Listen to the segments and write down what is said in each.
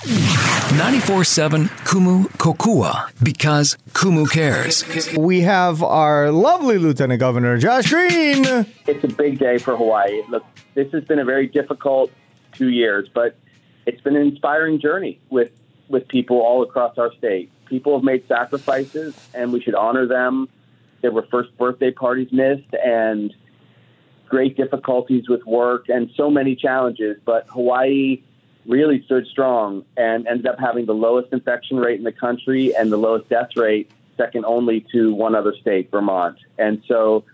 94.7 Kumu Kokua because Kumu cares. We have our lovely Lieutenant Governor Josh Green. It's a big day for Hawaii. Look, this has been a very difficult two years, but it's been an inspiring journey with, with people all across our state. People have made sacrifices, and we should honor them. There were first birthday parties missed, and great difficulties with work, and so many challenges. But Hawaii really stood strong and ended up having the lowest infection rate in the country and the lowest death rate, second only to one other state, Vermont. And so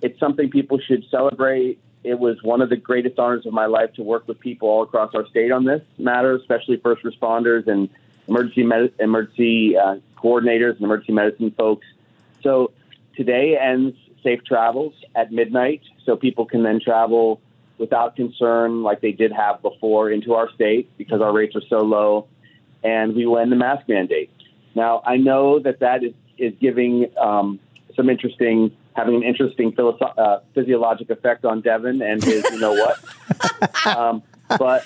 it's something people should celebrate. It was one of the greatest honors of my life to work with people all across our state on this matter, especially first responders and emergency med- emergency uh, coordinators and emergency medicine folks. So today ends safe travels at midnight, so people can then travel without concern like they did have before into our state because our rates are so low, and we will end the mask mandate. Now, I know that that is, is giving um, some interesting, having an interesting philosoph- uh, physiologic effect on Devin and his, you know what. um, but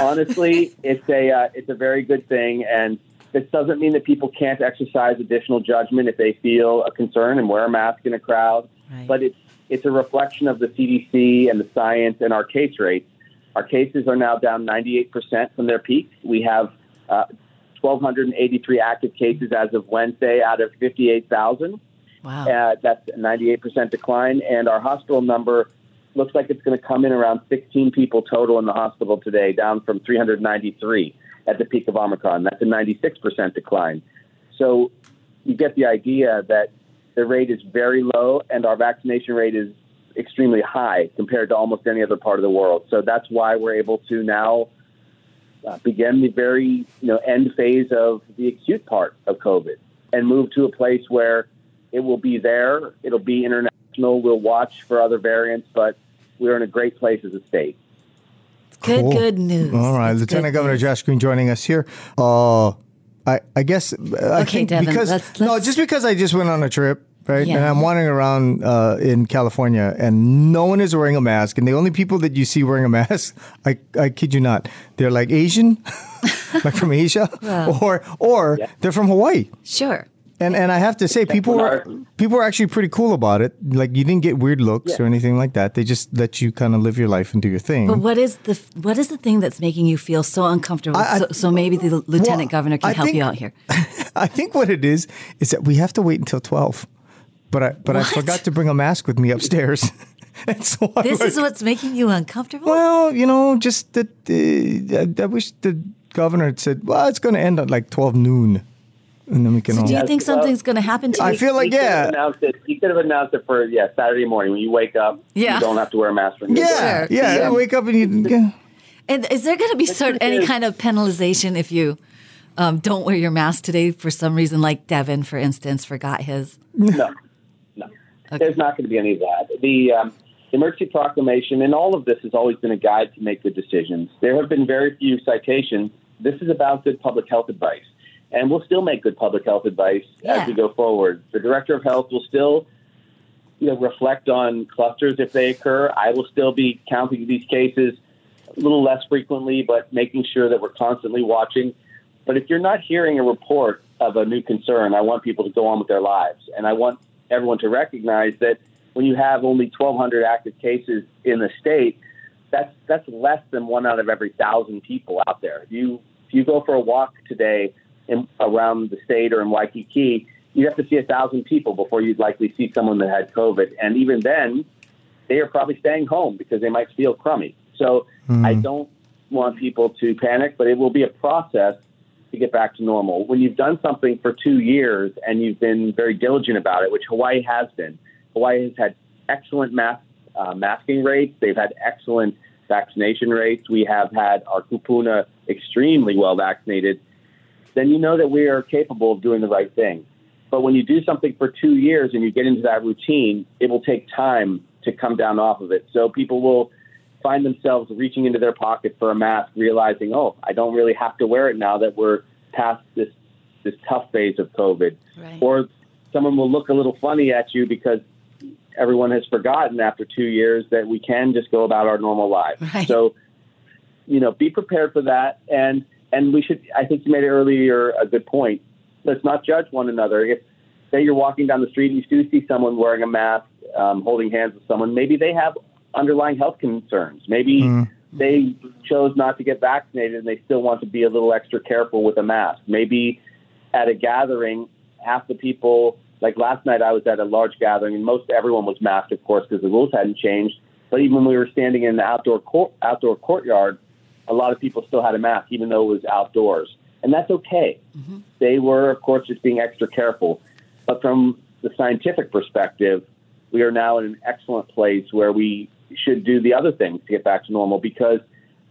honestly, it's a uh, it's a very good thing, and this doesn't mean that people can't exercise additional judgment if they feel a concern and wear a mask in a crowd. Right. But it's it's a reflection of the CDC and the science and our case rates. Our cases are now down 98% from their peak. We have uh, 1,283 active cases as of Wednesday out of 58,000. Wow. Uh, that's a 98% decline. And our hospital number looks like it's going to come in around 16 people total in the hospital today, down from 393 at the peak of Omicron. That's a 96% decline. So you get the idea that the rate is very low and our vaccination rate is extremely high compared to almost any other part of the world. So that's why we're able to now uh, begin the very you know end phase of the acute part of COVID and move to a place where it will be there. It'll be international. We'll watch for other variants, but we're in a great place as a state. Good, Cool. good news. All right, It's Lieutenant Governor news. Josh Green joining us here. Uh, I I guess uh, I Okay, think Devin, because let's- no, let's- just because I just went on a trip. Right, Yeah. and I'm wandering around uh, in California, and no one is wearing a mask. And the only people that you see wearing a mask, I, I kid you not, they're like Asian, like from Asia, Wow. or or they're from Hawaii. Sure. And and I have to say, people were people were actually pretty cool about it. Like you didn't get weird looks Yeah. or anything like that. They just let you kind of live your life and do your thing. But what is the what is the thing that's making you feel so uncomfortable? I- I- so, so maybe the lieutenant Well, governor can I help think- you out here. I think what it is is that we have to wait until twelve. But I but I forgot to bring a mask with me upstairs. and so This like, is what's making you uncomfortable. well, you know, just that uh, I, I wish the governor had said, well, it's going to end at like twelve noon, and then we can so all. do you think well, something's going to happen to you? I feel like He could have yeah, announced it. He could have announced it for yeah Saturday morning when you wake up. Yeah. you don't have to wear a mask. When you yeah, go. Sure. yeah. Yeah. Wake up and you. Yeah. And is there going to be sort truth any kind of penalization if you um, don't wear your mask today for some reason, like Devin, for instance, forgot his? No, no. There's not going to be any of that. The um, emergency proclamation and all of this has always been a guide to make good decisions. There have been very few citations. This is about good public health advice. And we'll still make good public health advice Yeah. as we go forward. The director of health will still you know, reflect on clusters if they occur. I will still be counting these cases a little less frequently, but making sure that we're constantly watching. But if you're not hearing a report of a new concern, I want people to go on with their lives. And I want everyone to recognize that when you have only 1,200 active cases in the state, that's that's less than one out of every thousand people out there. If you if you go for a walk today in, around the state or in Waikiki, you'd have to see a thousand people before you'd likely see someone that had COVID. And even then, they are probably staying home because they might feel crummy. So I don't want people to panic, but it will be a process to get back to normal. When you've done something for two years and you've been very diligent about it, which Hawaii has been, Hawaii has had excellent mask, uh, masking rates. They've had excellent vaccination rates. We have had our kupuna extremely well vaccinated. Then you know that we are capable of doing the right thing. But when you do something for two years and you get into that routine, it will take time to come down off of it. So people will find themselves reaching into their pocket for a mask, realizing, oh, I don't really have to wear it now that we're past this this tough phase of COVID. Right. Or someone will look a little funny at you because everyone has forgotten after two years that we can just go about our normal lives. Right. So, you know, be prepared for that. And and we should. I think you made it earlier a good point. Let's not judge one another. If say you're walking down the street and you do see someone wearing a mask, um, holding hands with someone, maybe they have underlying health concerns. Maybe mm. they chose not to get vaccinated and they still want to be a little extra careful with a mask. Maybe at a gathering, half the people, like last night, I was at a large gathering and most everyone was masked, of course, because the rules hadn't changed. But even when we were standing in the outdoor court, outdoor courtyard, a lot of people still had a mask, even though it was outdoors, and that's okay. Mm-hmm. They were, of course, just being extra careful. But from the scientific perspective, we are now in an excellent place where we should do the other things to get back to normal. Because,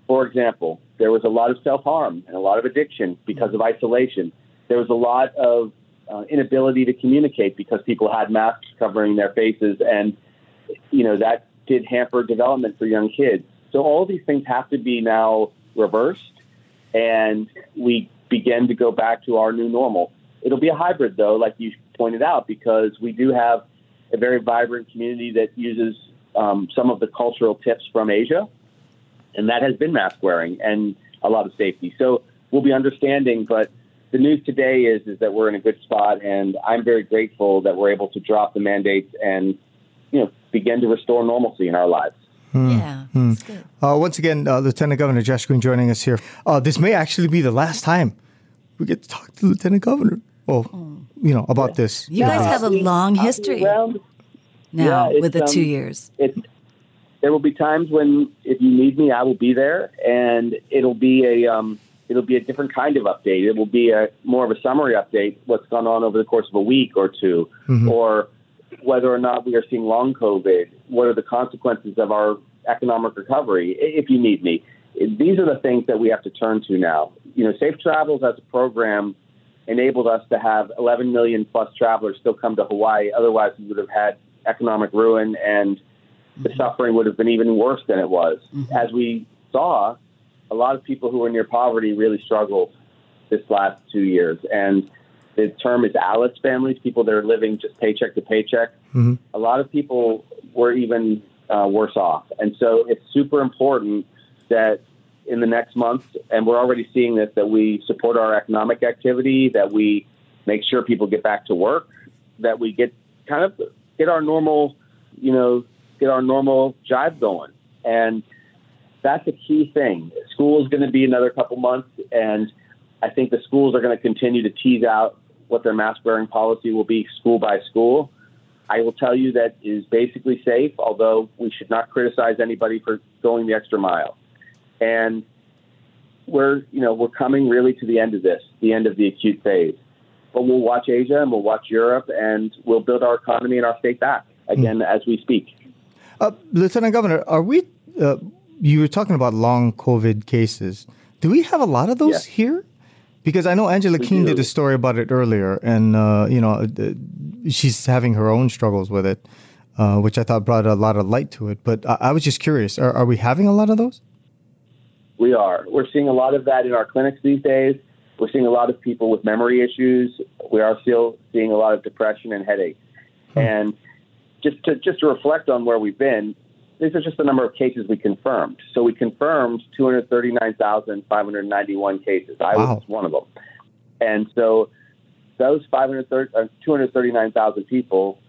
for example, there was a lot of self harm and a lot of addiction because of isolation. There was a lot of uh, inability to communicate because people had masks covering their faces, and you know that did hamper development for young kids. So all these things have to be now reversed, and we begin to go back to our new normal. It'll be a hybrid, though, like you pointed out, because we do have a very vibrant community that uses um, some of the cultural tips from Asia, and that has been mask wearing and a lot of safety. So we'll be understanding, but the news today is is that we're in a good spot, and I'm very grateful that we're able to drop the mandates and you know begin to restore normalcy in our lives. Mm. Yeah, mm. Uh, once again, uh, Lieutenant Governor Josh Green joining us here. Uh, this may actually be the last time we get to talk to Lieutenant Governor. Well, mm. you know about this. You guys have a long history now yeah, with the um, two years. there will be times when, if you need me, I will be there, and it'll be a um, it'll be a different kind of update. It will be a more of a summary update, what's gone on over the course of a week or 2 mm-hmm. or whether or not we are seeing long COVID. What are the consequences of our economic recovery? If you need me, these are the things that we have to turn to now. You know, Safe Travels as a program enabled us to have 11 million plus travelers still come to Hawaii. Otherwise, we would have had economic ruin and the mm-hmm. suffering would have been even worse than it was. Mm-hmm. As we saw, a lot of people who were near poverty really struggled this last two years. And the term is ALICE families, people that are living just paycheck to paycheck. Mm-hmm. A lot of people were even uh, worse off. And so it's super important that in the next month, and we're already seeing this, that we support our economic activity, that we make sure people get back to work, that we get kind of get our normal, you know, get our normal jive going. And that's a key thing. School is going to be another couple months, and I think the schools are going to continue to tease out what their mask wearing policy will be school by school. I will tell you that is basically safe, although we should not criticize anybody for going the extra mile. And we're, you know, we're coming really to the end of this, the end of the acute phase. But we'll watch Asia and we'll watch Europe and we'll build our economy and our state back again mm. as we speak. Uh, Lieutenant Governor, are we? Uh, you were talking about long COVID cases. Do we have a lot of those yes. here? Because I know Angela King did a story about it earlier, and uh, you know she's having her own struggles with it, uh, which I thought brought a lot of light to it. But I, I was just curious: are, are, we having a lot of those? We are. We're seeing a lot of that in our clinics these days. We're seeing a lot of people with memory issues. We are still seeing a lot of depression and headaches. Hmm. And just to just to reflect on where we've been, these are just the number of cases we confirmed. So we confirmed 239,591 cases. I wow. was one of them. And so those 530, uh, 239,000 people,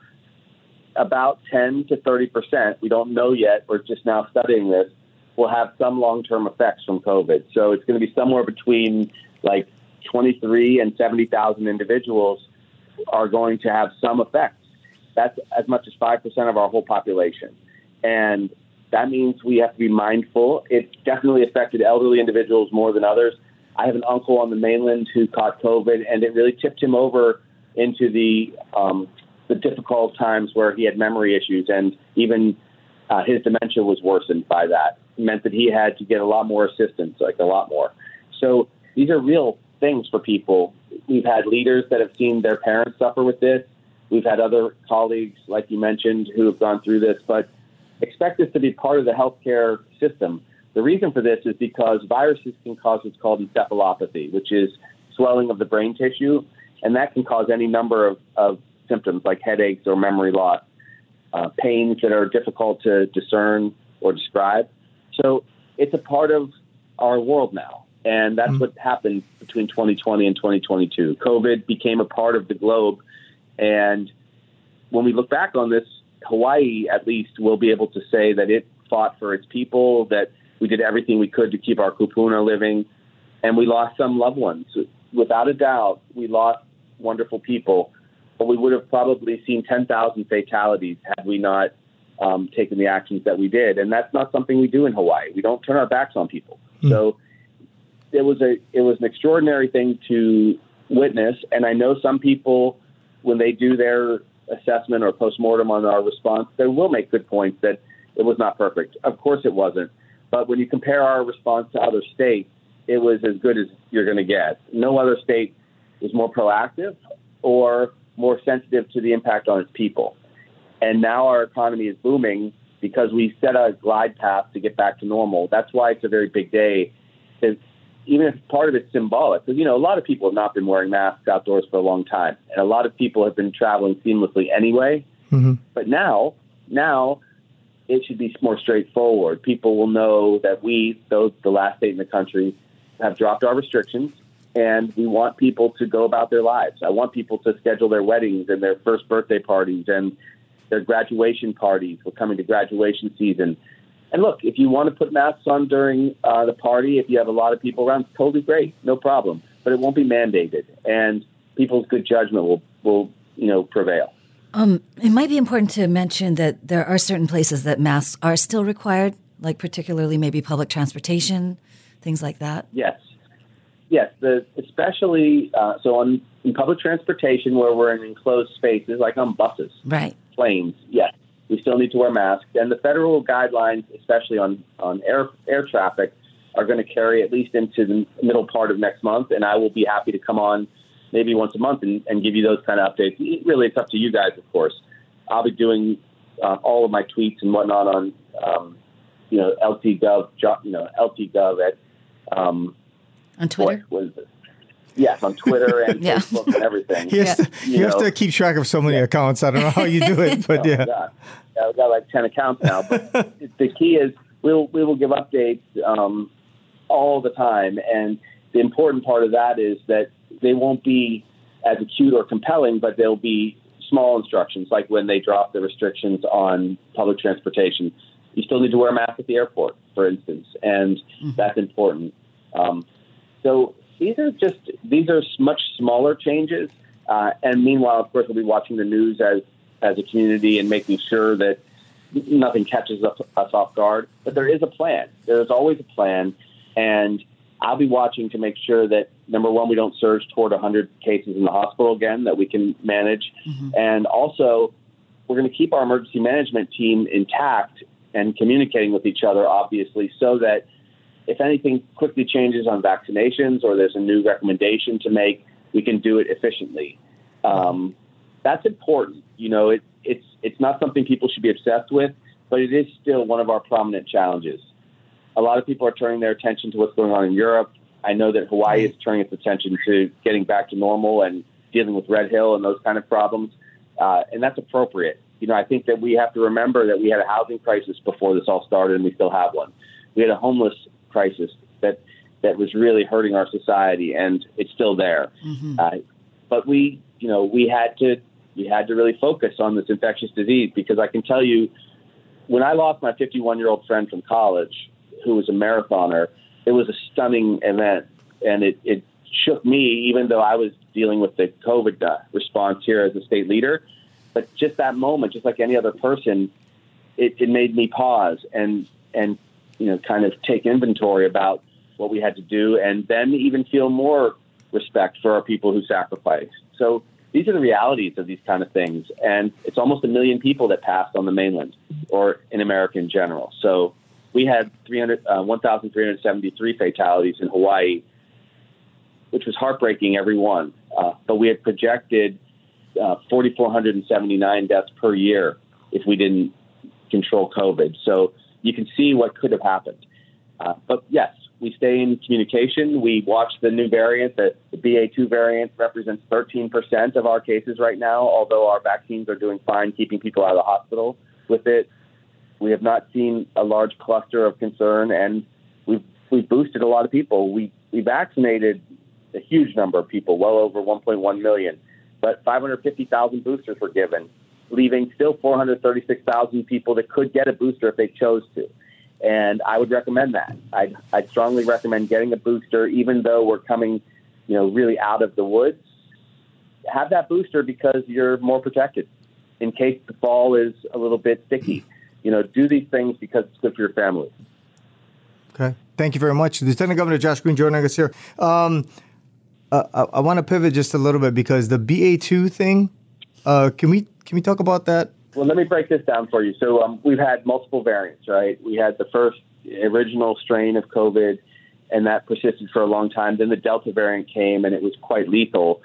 about 10 to 30 percent, we don't know yet, we're just now studying this, will have some long-term effects from COVID. So it's going to be somewhere between like 23 and 70,000 individuals are going to have some effects. That's as much as 5% of our whole population. And that means we have to be mindful. It definitely affected elderly individuals more than others. I have an uncle on the mainland who caught COVID, and it really tipped him over into the um, the difficult times where he had memory issues, and even uh, his dementia was worsened by that. It meant that he had to get a lot more assistance, like a lot more. So these are real things for people. We've had leaders that have seen their parents suffer with this. We've had other colleagues, like you mentioned, who have gone through this, but expect this to be part of the healthcare system. The reason for this is because viruses can cause what's called encephalopathy, which is swelling of the brain tissue, and that can cause any number of, of symptoms like headaches or memory loss, uh, pains that are difficult to discern or describe. So it's a part of our world now. And that's mm-hmm. what happened between 2020 and 2022. COVID became a part of the globe. And when we look back on this, Hawaii, at least, will be able to say that it fought for its people, that we did everything we could to keep our kupuna living, and we lost some loved ones. Without a doubt, we lost wonderful people, but we would have probably seen 10,000 fatalities had we not um, taken the actions that we did. And that's not something we do in Hawaii. We don't turn our backs on people. Mm. So it was a it was an extraordinary thing to witness. And I know some people, when they do their assessment or postmortem on our response, they will make good points that it was not perfect. Of course, it wasn't. But when you compare our response to other states, it was as good as you're going to get. No other state was more proactive or more sensitive to the impact on its people. And now our economy is booming because we set a glide path to get back to normal. That's why it's a very big day. Because even if part of it's symbolic, because you know a lot of people have not been wearing masks outdoors for a long time, and a lot of people have been traveling seamlessly anyway. Mm-hmm. But now, now it should be more straightforward. People will know that we, those the last state in the country, have dropped our restrictions, and we want people to go about their lives. I want people to schedule their weddings and their first birthday parties and their graduation parties. We're coming to graduation season. And look, if you want to put masks on during uh, the party, if you have a lot of people around, totally great, no problem. But it won't be mandated, and people's good judgment will will you know prevail. Um, it might be important to mention that there are certain places that masks are still required, like particularly maybe public transportation, things like that. Yes, yes. The especially uh, so on in public transportation where we're in enclosed spaces, like on buses, right, planes. Yes, we still need to wear masks, and the federal guidelines, especially on on air air traffic, are going to carry at least into the middle part of next month. And I will be happy to come on maybe once a month and, and give you those kind of updates. Really, it's up to you guys, of course. I'll be doing uh, all of my tweets and whatnot on, um, you know, LTGov, you know, LTGov at um, on Twitter. What was it? Yes, on Twitter and yeah. Facebook and everything. You, have, to, you, you have to keep track of so many yeah. accounts. I don't know how you do it, but oh, yeah. God. yeah, I've got like ten accounts now. But the key is we'll we will give updates um, all the time, and the important part of that is that they won't be as acute or compelling, but they'll be small instructions, like when they drop the restrictions on public transportation. You still need to wear a mask at the airport, for instance, and mm-hmm. that's important. Um, so these are just these are much smaller changes. Uh, and meanwhile, of course, we'll be watching the news as as a community and making sure that nothing catches us, us off guard. But there is a plan. There is always a plan, and I'll be watching to make sure that number one, we don't surge toward 100 cases in the hospital again, that we can manage. Mm-hmm. And also, we're going to keep our emergency management team intact and communicating with each other, obviously, so that if anything quickly changes on vaccinations or there's a new recommendation to make, we can do it efficiently. Um, that's important. You know, it, it's it's not something people should be obsessed with, but it is still one of our prominent challenges. A lot of people are turning their attention to what's going on in Europe. I know that Hawaii is turning its attention to getting back to normal and dealing with Red Hill and those kind of problems, uh, and that's appropriate. You know, I think that we have to remember that we had a housing crisis before this all started, and we still have one. We had a homeless crisis that that was really hurting our society, and it's still there. Mm-hmm. Uh, but we, you know, we had to we had to really focus on this infectious disease because I can tell you, when I lost my 51 year old friend from college, who was a marathoner it was a stunning event, and it, it shook me, even though I was dealing with the COVID uh, response here as a state leader. But just that moment, just like any other person, it, it made me pause and and you know kind of take inventory about what we had to do, and then even feel more respect for our people who sacrificed. So these are the realities of these kind of things, and it's almost a million people that passed on the mainland or in America in general. So we had 300, uh, 1,373 fatalities in Hawaii, which was heartbreaking, every one. Uh, but we had projected uh, 4,479 deaths per year if we didn't control COVID. So you can see what could have happened. Uh, but yes, we stay in communication. We watch the new variant. The, the BA2 variant represents 13% of our cases right now, although our vaccines are doing fine keeping people out of the hospital with it. We have not seen a large cluster of concern, and we've we boosted a lot of people. We we vaccinated a huge number of people, well over 1.1 million, but 550,000 boosters were given, leaving still 436,000 people that could get a booster if they chose to. And I would recommend that. I'd, I'd strongly recommend getting a booster, even though we're coming, you know, really out of the woods. Have that booster because you're more protected in case the fall is a little bit sticky. You know, do these things because it's good for your family. Okay. Thank you very much. Lieutenant Governor Josh Green joining us here. Um, uh, I, I want to pivot just a little bit because the BA2 thing, uh, can we can we talk about that? Well, let me break this down for you. So um, we've had multiple variants, right? We had the first original strain of COVID, and that persisted for a long time. Then the Delta variant came, and it was quite lethal,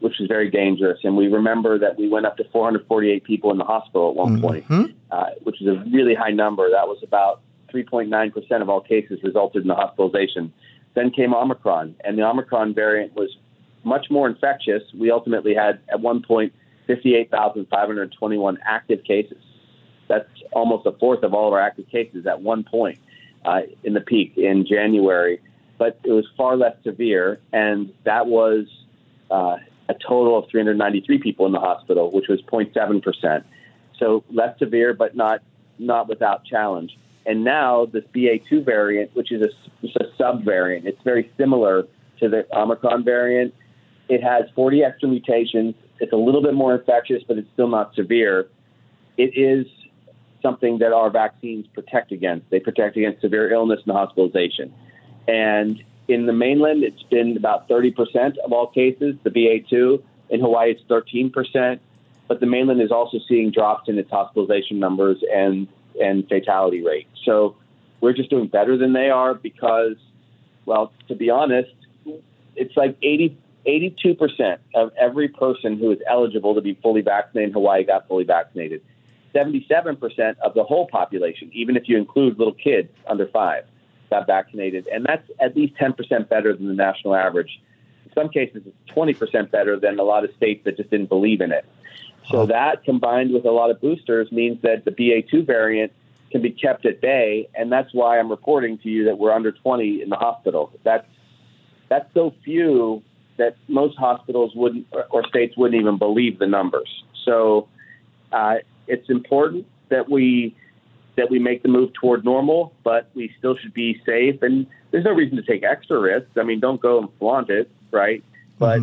which was very dangerous. And we remember that we went up to 448 people in the hospital at one point, Mm-hmm. uh, which is a really high number. That was about 3.9% of all cases resulted in the hospitalization. Then came Omicron, and the Omicron variant was much more infectious. We ultimately had, at one point, 58,521 active cases. That's almost a fourth of all of our active cases at one point uh, in the peak in January. But it was far less severe, and that was uh, a total of 393 people in the hospital, which was 0.7 percent. So less severe, but not not without challenge. And now this BA2 variant, which is a, a subvariant, it's very similar to the Omicron variant. It has 40 extra mutations. It's a little bit more infectious, but it's still not severe. It is something that our vaccines protect against. They protect against severe illness and hospitalization. And in the mainland, it's been about 30% of all cases, the BA2. In Hawaii, it's 13%. But the mainland is also seeing drops in its hospitalization numbers and, and fatality rate. So we're just doing better than they are because, well, to be honest, it's like 80, 82% of every person who is eligible to be fully vaccinated in Hawaii got fully vaccinated. 77% of the whole population, even if you include little kids under five, got vaccinated. And that's at least 10% better than the national average. In some cases, it's 20% better than a lot of states that just didn't believe in it. So that combined with a lot of boosters means that the BA2 variant can be kept at bay. And that's why I'm reporting to you that we're under 20 in the hospital. That's, that's so few that most hospitals wouldn't or states wouldn't even believe the numbers. So uh, it's important that we that we make the move toward normal, but we still should be safe. And there's no reason to take extra risks. I mean, don't go and flaunt it, right? But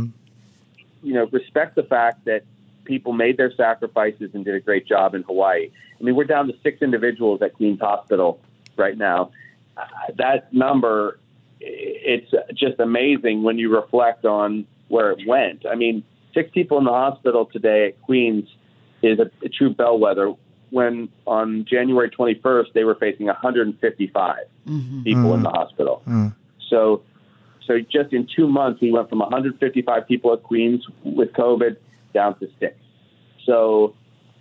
you know, respect the fact that people made their sacrifices and did a great job in Hawaii. I mean, we're down to six individuals at Queens Hospital right now. Uh, that number, it's just amazing when you reflect on where it went. I mean, six people in the hospital today at Queens is a, a true bellwether. When on January 21st they were facing 155 mm-hmm. people in mm. the hospital. Mm. So, so just in two months we went from 155 people at Queens with COVID down to six. So,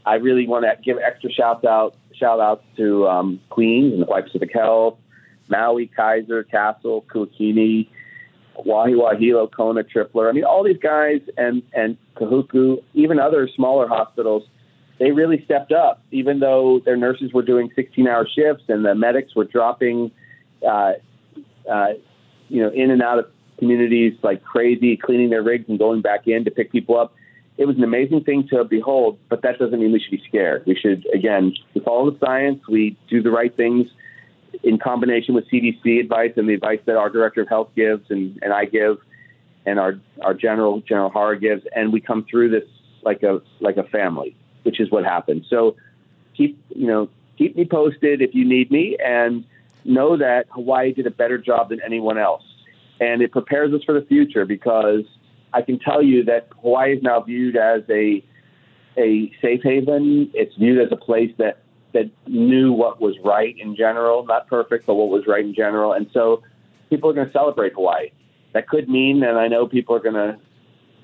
I really want to give extra shout out shout outs to um, Queens and Hawaii Pacific Health, Maui, Kaiser, Castle, Kuakini, Wahi Wahilo, Kona, Tripler. I mean, all these guys and and Kahuku, even other smaller hospitals, they really stepped up. Even though their nurses were doing 16-hour shifts and the medics were dropping, uh, uh, you know, in and out of communities like crazy, cleaning their rigs and going back in to pick people up. It was an amazing thing to behold, but that doesn't mean we should be scared. We should, again, we follow the science. We do the right things in combination with CDC advice and the advice that our director of health gives and, and I give and our, our general, General Hara gives. And we come through this like a, like a family, which is what happened. So keep, you know, keep me posted if you need me and know that Hawaii did a better job than anyone else. And it prepares us for the future because I can tell you that Hawaii is now viewed as a, a safe haven. It's viewed as a place that that knew what was right in general, not perfect, but what was right in general. And so people are going to celebrate Hawaii. That could mean, and I know people are going to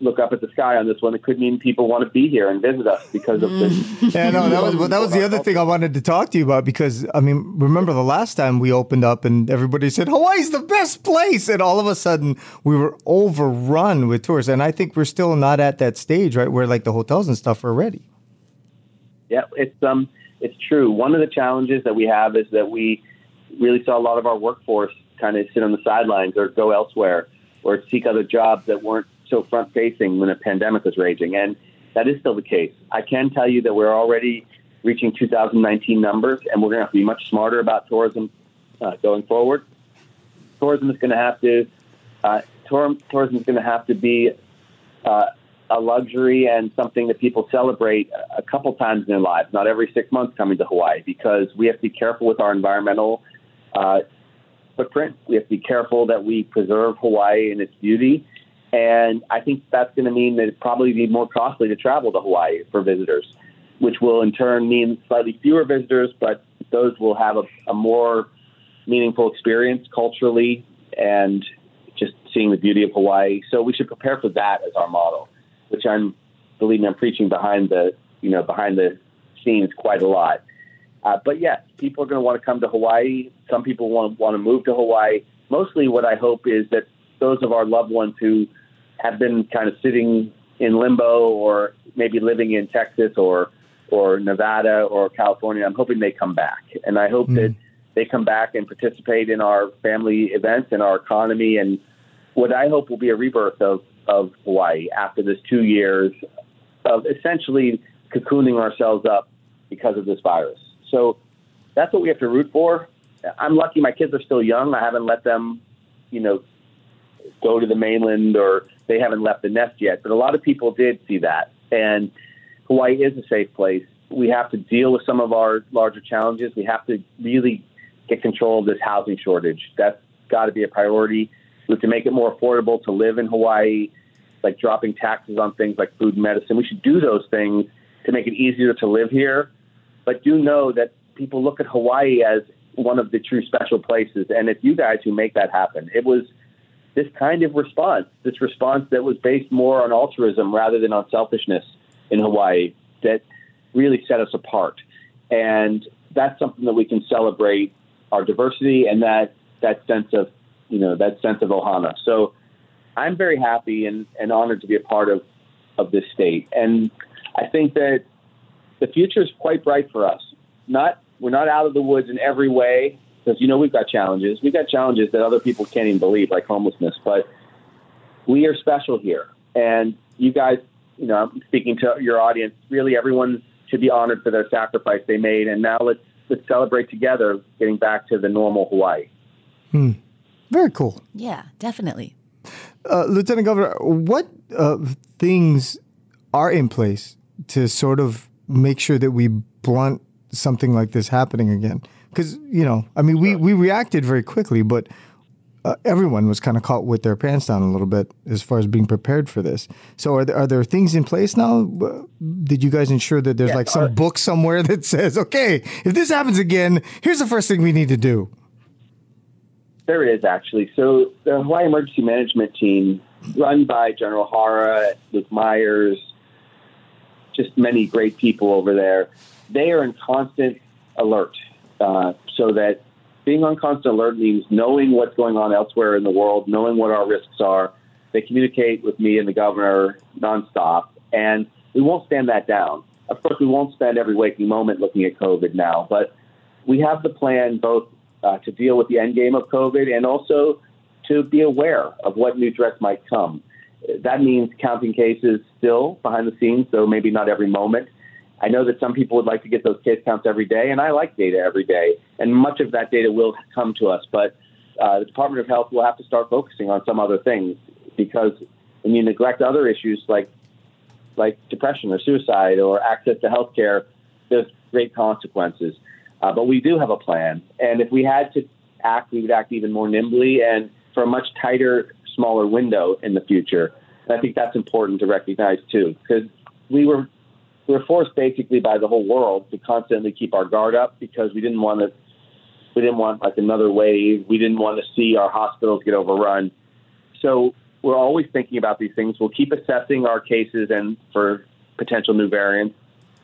look up at the sky on this one. It could mean people want to be here and visit us because of this. Yeah, no, that was well, that was the other thing I wanted to talk to you about because I mean, remember the last time we opened up and everybody said Hawaii's the best place, and all of a sudden we were overrun with tourists, and I think we're still not at that stage, right, where like the hotels and stuff are ready. Yeah, it's um, it's true. One of the challenges that we have is that we really saw a lot of our workforce kind of sit on the sidelines or go elsewhere or seek other jobs that weren't so front facing when a pandemic was raging. And that is still the case. I can tell you that we're already reaching 2019 numbers, and we're going to have to be much smarter about tourism uh, going forward. Tourism is going to have to uh, tourism is going to have to be uh, a luxury and something that people celebrate a couple times in their lives, not every six months coming to Hawaii, because we have to be careful with our environmental uh, footprint. We have to be careful that we preserve Hawaii and its beauty. And I think that's going to mean that it probably be more costly to travel to Hawaii for visitors, which will in turn mean slightly fewer visitors, but those will have a, a more meaningful experience culturally and just seeing the beauty of Hawaii. So we should prepare for that as our model, which I'm, believe me, I'm preaching behind the, you know, behind the scenes quite a lot. Uh, but yes, people are going to want to come to Hawaii. Some people want, want to move to Hawaii. Mostly what I hope is that those of our loved ones who have been kind of sitting in limbo or maybe living in Texas or or Nevada or California, I'm hoping they come back. And I hope mm. that they come back and participate in our family events and our economy and what I hope will be a rebirth of, of Hawaii after this two years of essentially cocooning ourselves up because of this virus. So that's what we have to root for. I'm lucky my kids are still young. I haven't let them, you know, go to the mainland or they haven't left the nest yet. But a lot of people did see that. And Hawaii is a safe place. We have to deal with some of our larger challenges. We have to really get control of this housing shortage. That's got to be a priority. We have to make it more affordable to live in Hawaii, like dropping taxes on things like food and medicine. We should do those things to make it easier to live here but do know that people look at Hawaii as one of the true special places. And it's you guys who make that happen. It was this kind of response, this response that was based more on altruism rather than on selfishness in Hawaii that really set us apart. And that's something that we can celebrate our diversity and that, that sense of, you know, that sense of ohana. So I'm very happy and, and honored to be a part of, of this state. And I think that the future is quite bright for us. Not we're not out of the woods in every way because you know we've got challenges. We've got challenges that other people can't even believe, like homelessness. But we are special here, and you guys, you know, I'm speaking to your audience. Really, everyone should be honored for their sacrifice they made, and now let's let's celebrate together, getting back to the normal Hawaii. Hmm. Very cool. Yeah, definitely. Uh, Lieutenant Governor, what uh, things are in place to sort of make sure that we blunt something like this happening again. Because you know, I mean, we we reacted very quickly, but uh, everyone was kind of caught with their pants down a little bit as far as being prepared for this. So, are there, are there things in place now? Did you guys ensure that there's yeah, like some uh, book somewhere that says, okay, if this happens again, here's the first thing we need to do? There is actually. So, the Hawaii Emergency Management Team, run by General Hara, Luke Meyers, just many great people over there. They are in constant alert, uh, so that being on constant alert means knowing what's going on elsewhere in the world, knowing what our risks are. They communicate with me and the governor nonstop, and we won't stand that down. Of course, we won't spend every waking moment looking at COVID now, but we have the plan both uh, to deal with the end game of COVID and also to be aware of what new threats might come. That means counting cases still behind the scenes, though maybe not every moment. I know that some people would like to get those case counts every day, and I like data every day, and much of that data will come to us. But uh, the Department of Health will have to start focusing on some other things because when you neglect other issues like like depression or suicide or access to health care, there's great consequences. Uh, but we do have a plan, and if we had to act, we would act even more nimbly and for a much tighter smaller window in the future. And I think that's important to recognize too, because we were we were forced basically by the whole world to constantly keep our guard up because we didn't want to we didn't want like another wave. We didn't want to see our hospitals get overrun. So we're always thinking about these things. We'll keep assessing our cases and for potential new variants.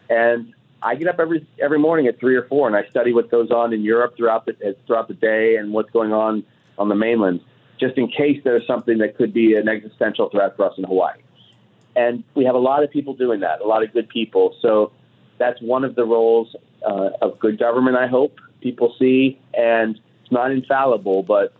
And I get up every every morning at three or four, and I study what goes on in Europe throughout the throughout the day and what's going on on the mainland just in case there's something that could be an existential threat for us in Hawaii. And we have a lot of people doing that, a lot of good people. So that's one of the roles uh, of good government, I hope people see. And it's not infallible, but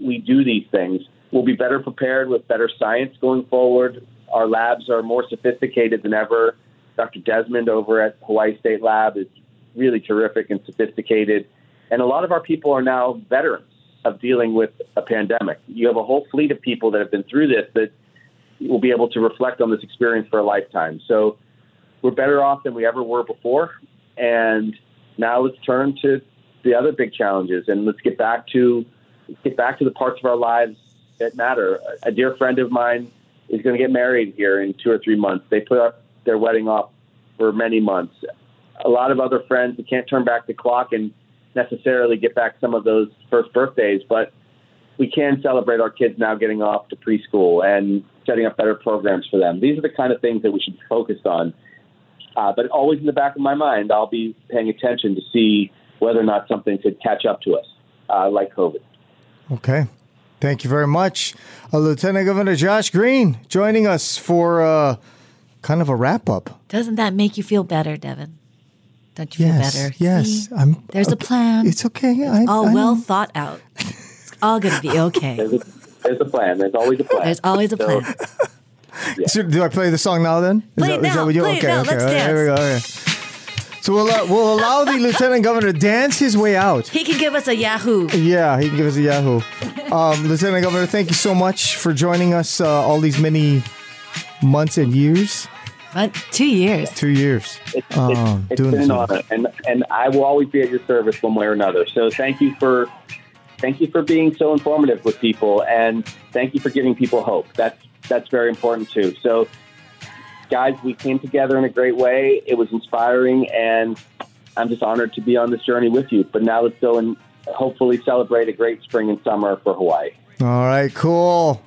we do these things. We'll be better prepared with better science going forward. Our labs are more sophisticated than ever. Dr. Desmond over at Hawaii State Lab is really terrific and sophisticated. And a lot of our people are now veterans of dealing with a pandemic. You have a whole fleet of people that have been through this that will be able to reflect on this experience for a lifetime. So we're better off than we ever were before. And now let's turn to the other big challenges and let's get back to get back to the parts of our lives that matter. A dear friend of mine is going to get married here in two or three months. They put up their wedding off for many months. A lot of other friends we can't turn back the clock and necessarily get back some of those first birthdays, but we can celebrate our kids now getting off to preschool and setting up better programs for them. These are the kind of things that we should be focused on. Uh, but always in the back of my mind, I'll be paying attention to see whether or not something could catch up to us, uh, like COVID. Okay. Thank you very much. Uh, Lieutenant Governor Josh Green joining us for uh, kind of a wrap up. Doesn't that make you feel better, Devin? Don't you yes, feel better? Yes. See? I'm, There's a plan. It's okay. It's I, all I well know. thought out. It's all going to be okay. There's a, there's a plan. There's always a plan. There's always a So, plan. So do I play the song now then? Is Play it now, what you play it okay, now, okay. let's all right, Here we go. Okay. So we'll, uh, we'll allow the Lieutenant Governor to dance his way out. He can give us a Yahoo. Yeah, he can give us a Yahoo. Um, Lieutenant Governor, thank you so much for joining us uh, all these many months and years. But two years. Two years. It's, it's, Um, it's doing been an honor, and and I will always be at your service one way or another. So thank you for thank you for being so informative with people, and thank you for giving people hope. That's that's very important too. So, guys, we came together in a great way. It was inspiring, and I'm just honored to be on this journey with you. But now let's go and hopefully celebrate a great spring and summer for Hawaii. All right, cool.